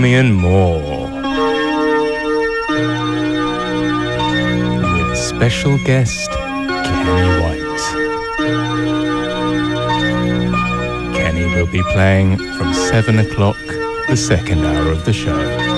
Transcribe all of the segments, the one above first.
listening to Bahamian Moor. With special guest Kenny White. Kenny will be playing from 7 o'clock, the second hour of the show.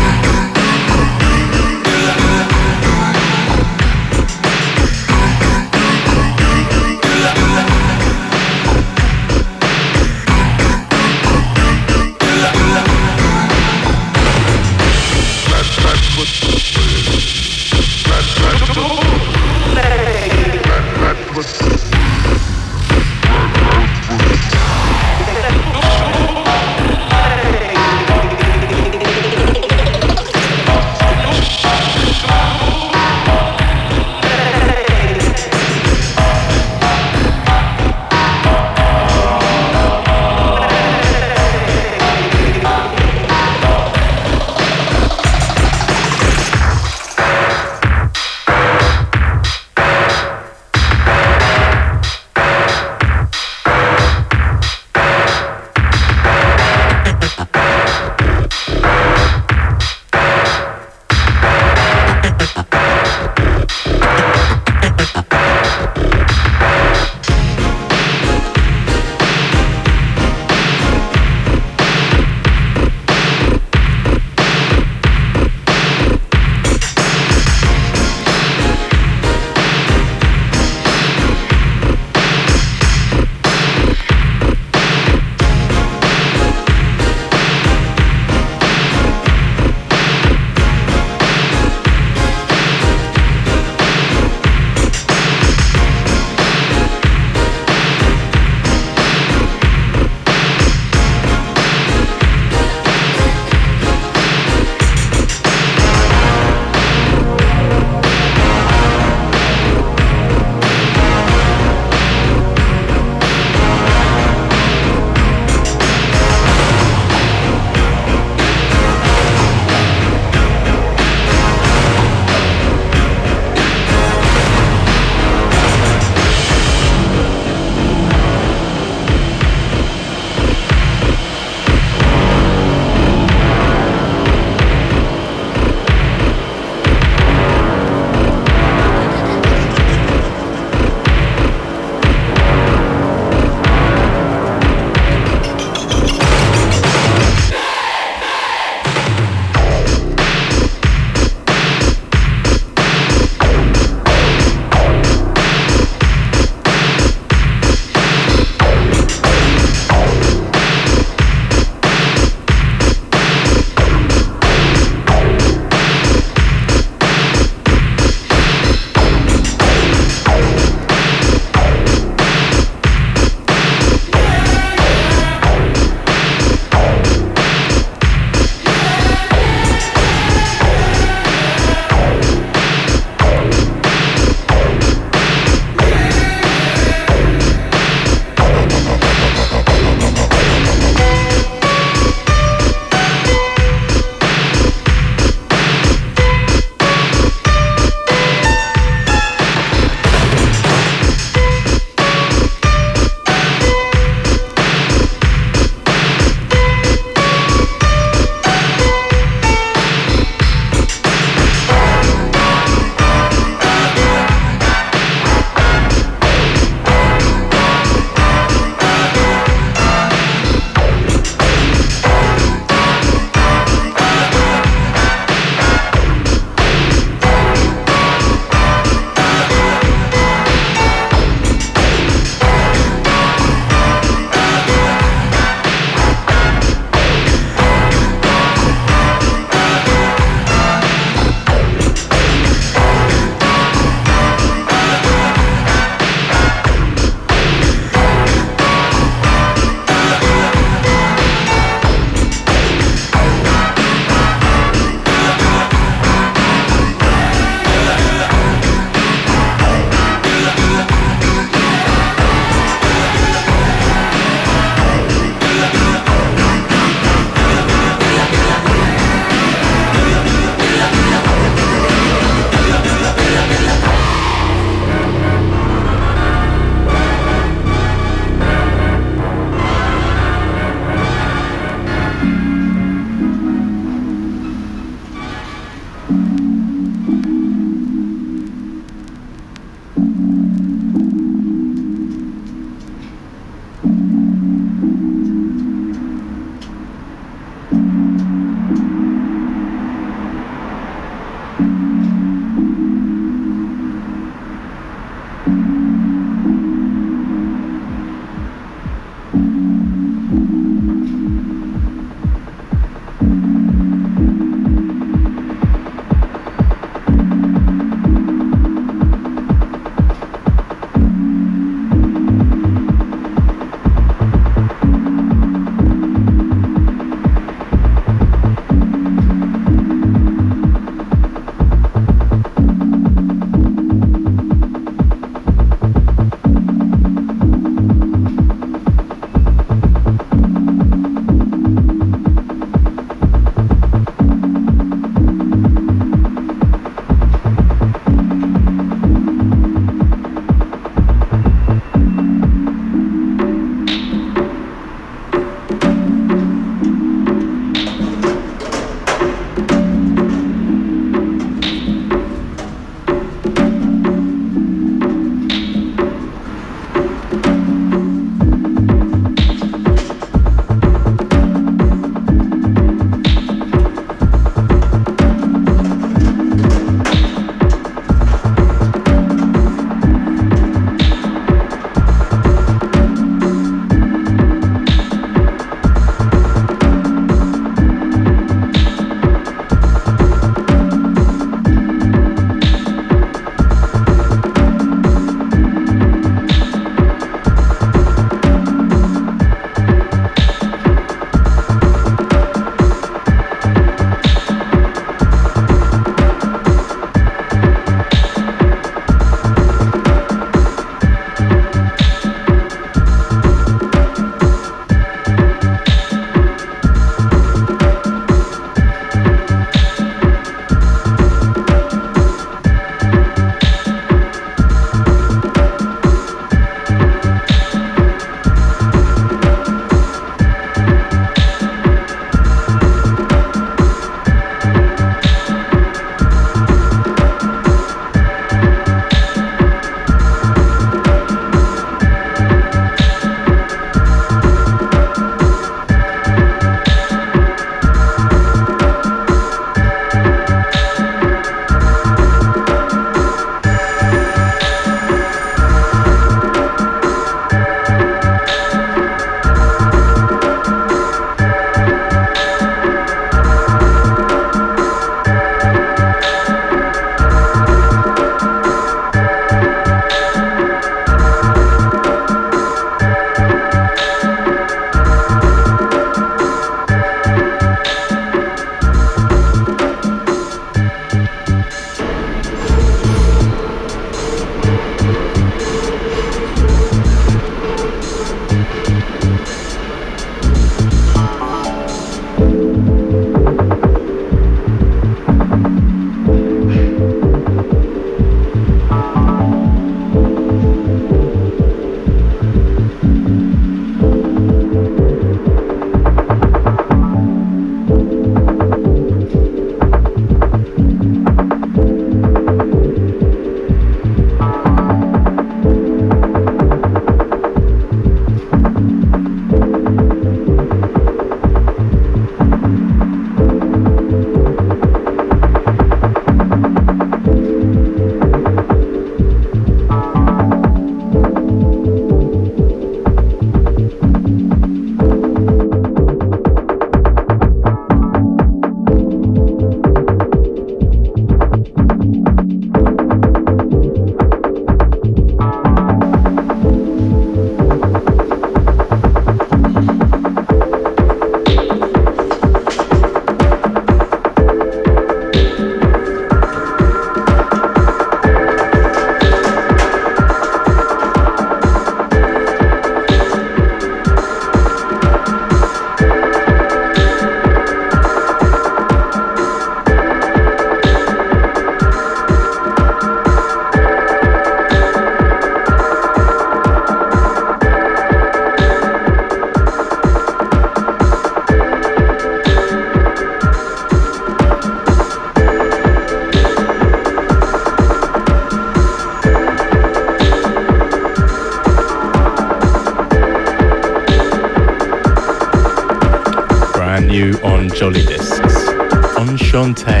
Jolly Discs. Enchanté. Dream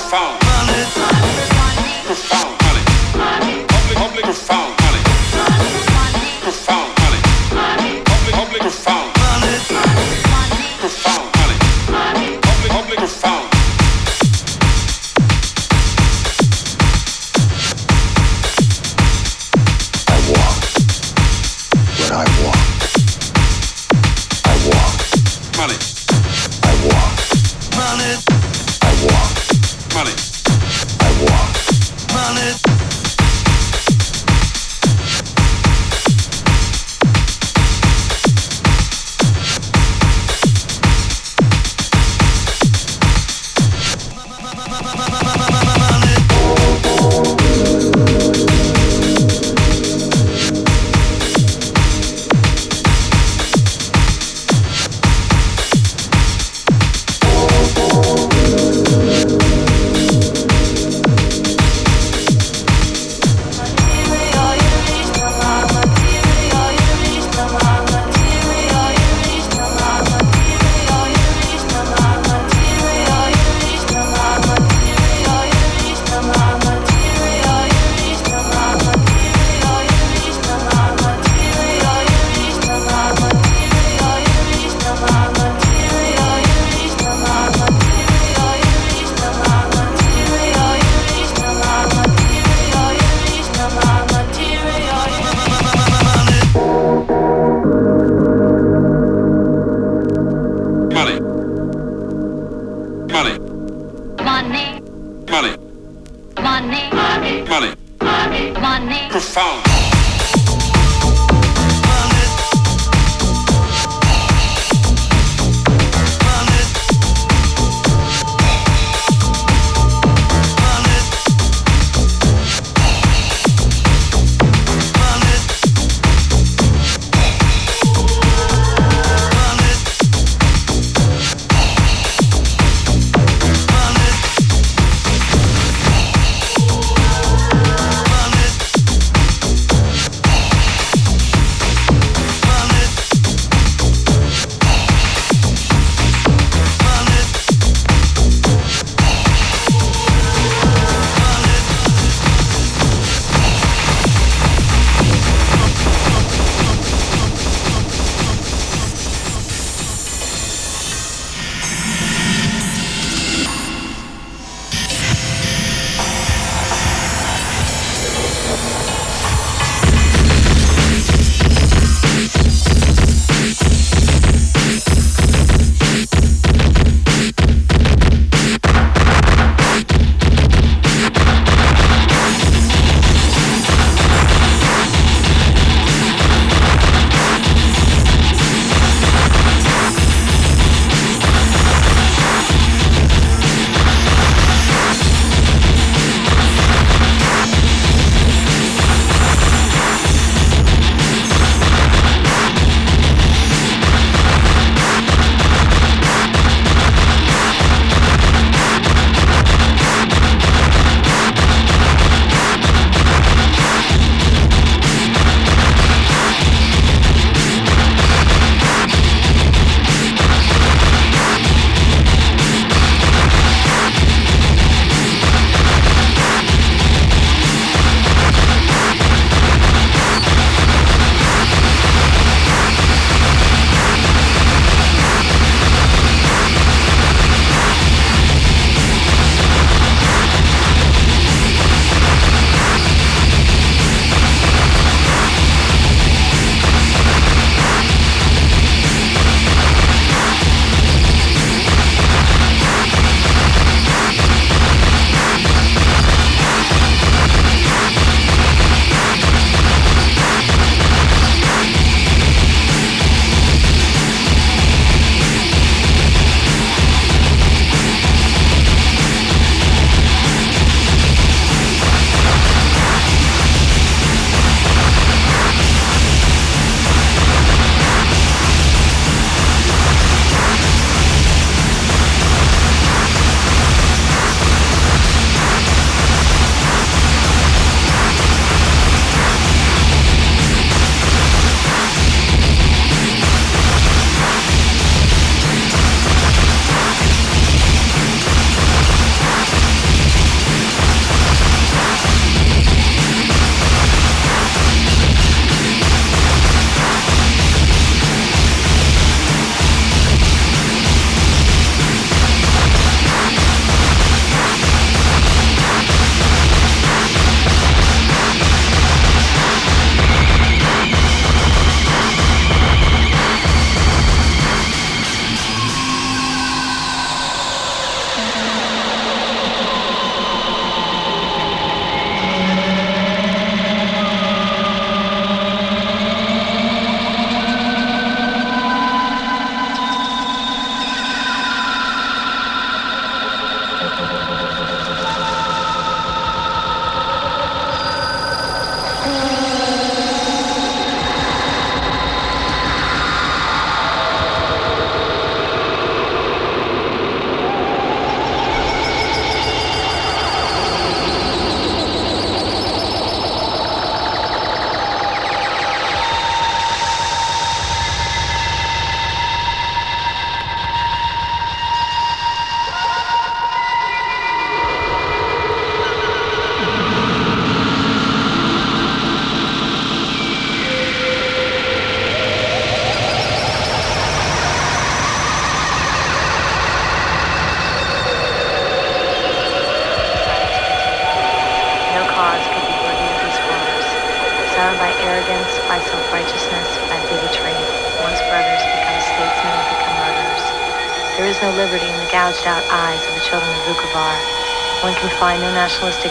profound. Public, public, profound, Public, public, profound.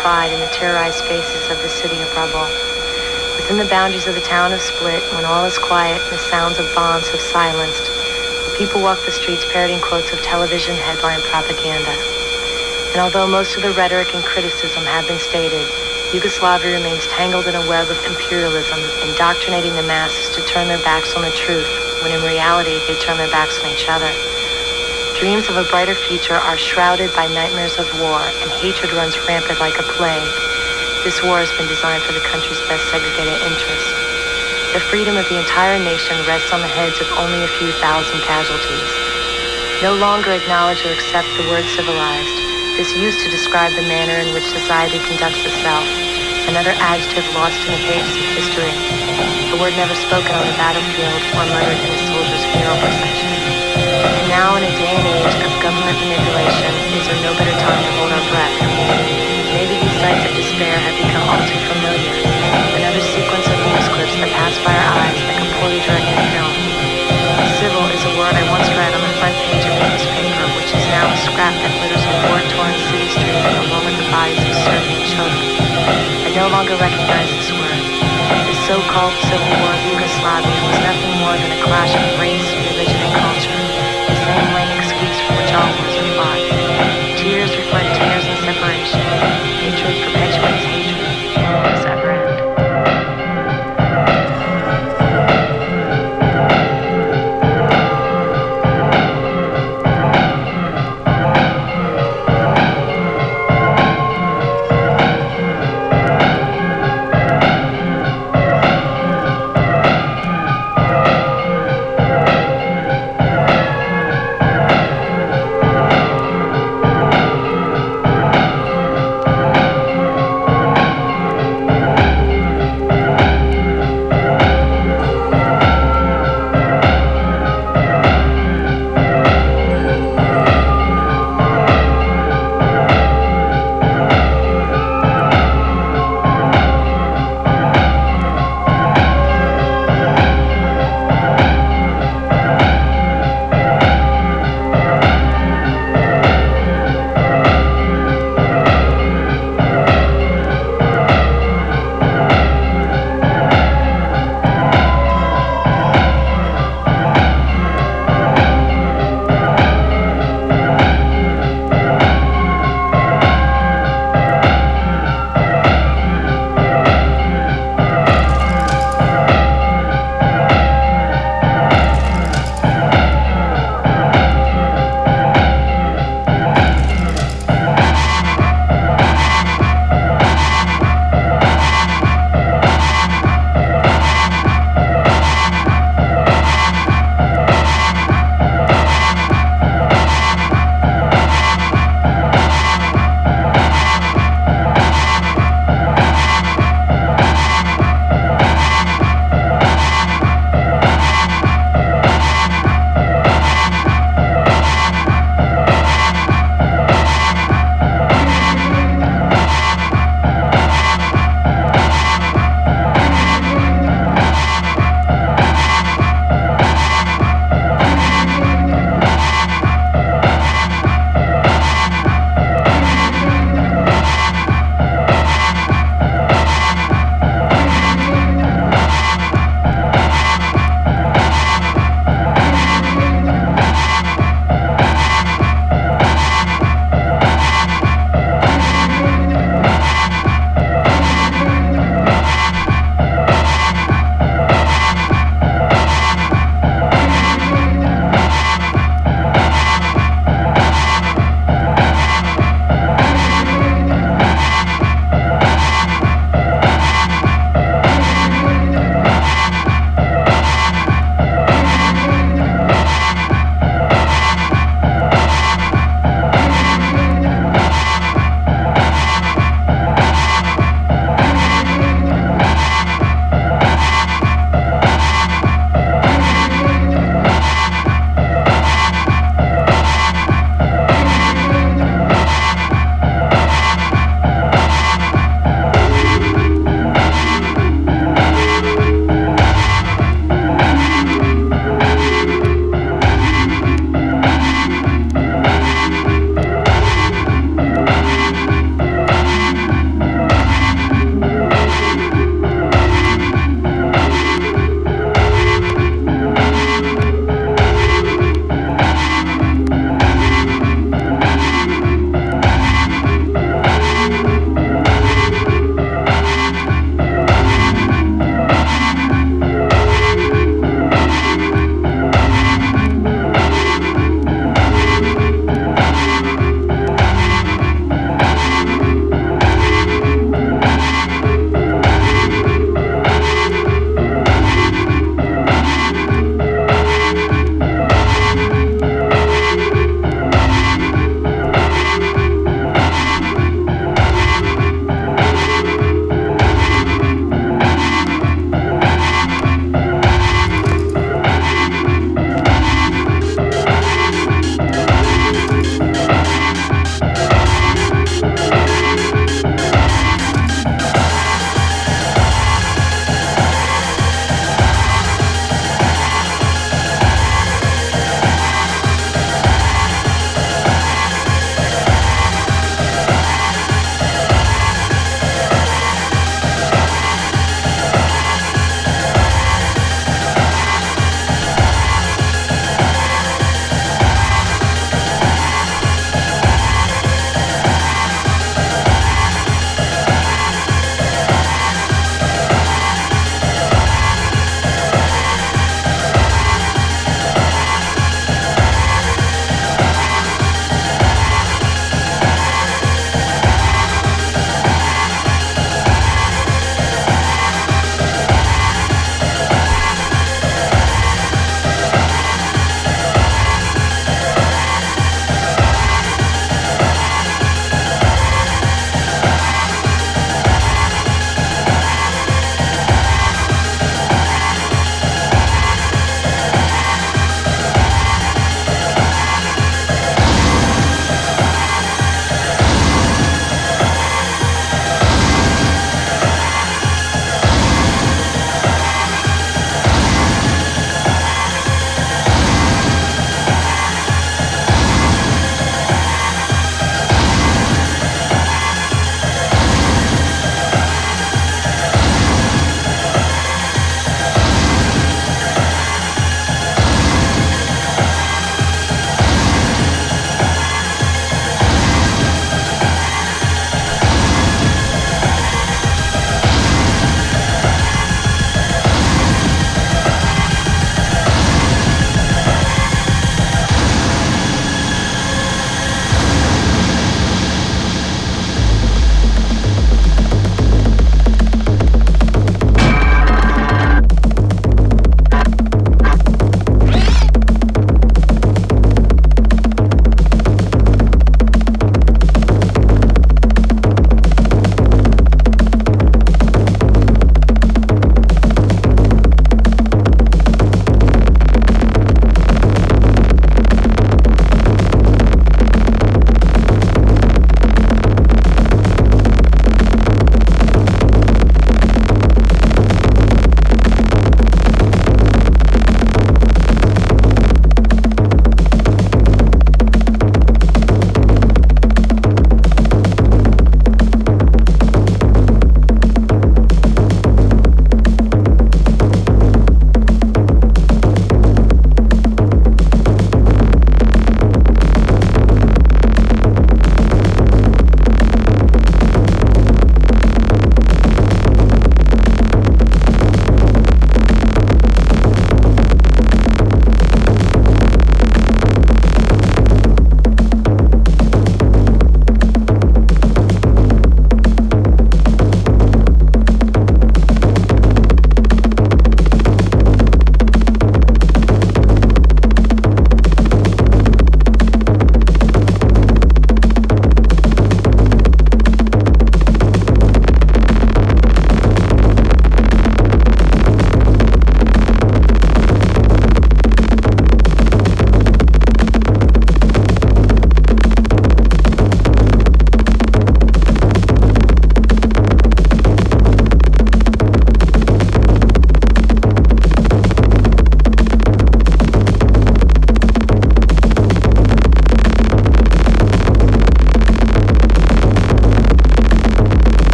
Pride in the terrorized spaces of the city of rubble. Within the boundaries of the town of Split, when all is quiet and the sounds of bombs have silenced, the people walk the streets parroting quotes of television headline propaganda. And although most of the rhetoric and criticism have been stated, Yugoslavia remains tangled in a web of imperialism, indoctrinating the masses to turn their backs on the truth, when in reality they turn their backs on each other. Dreams of a brighter future are shrouded by nightmares of war, and hatred runs rampant like a plague. This war has been designed for the country's best segregated interests. The freedom of the entire nation rests on the heads of only a few thousand casualties. No longer acknowledge or accept the word civilized This used to describe the manner in which society conducts itself, another adjective lost in the pages of history, a word never spoken on the battlefield or muttered in a soldier's funeral procession. Now in a day and age of government manipulation, is there no better time to hold our breath? Maybe these sights of despair have become all too familiar, another sequence of news clips that pass by our eyes like a poorly directed film. Civil is a word I once read on the front page of a newspaper, which is now a scrap that litters a war-torn city street along with the bodies of certain children. I no longer recognize this word. The so-called civil war of Yugoslavia was nothing more than a clash of race, religion, and culture, same excuse for which all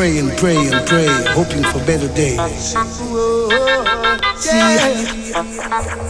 pray and pray and pray, hoping for better days. See,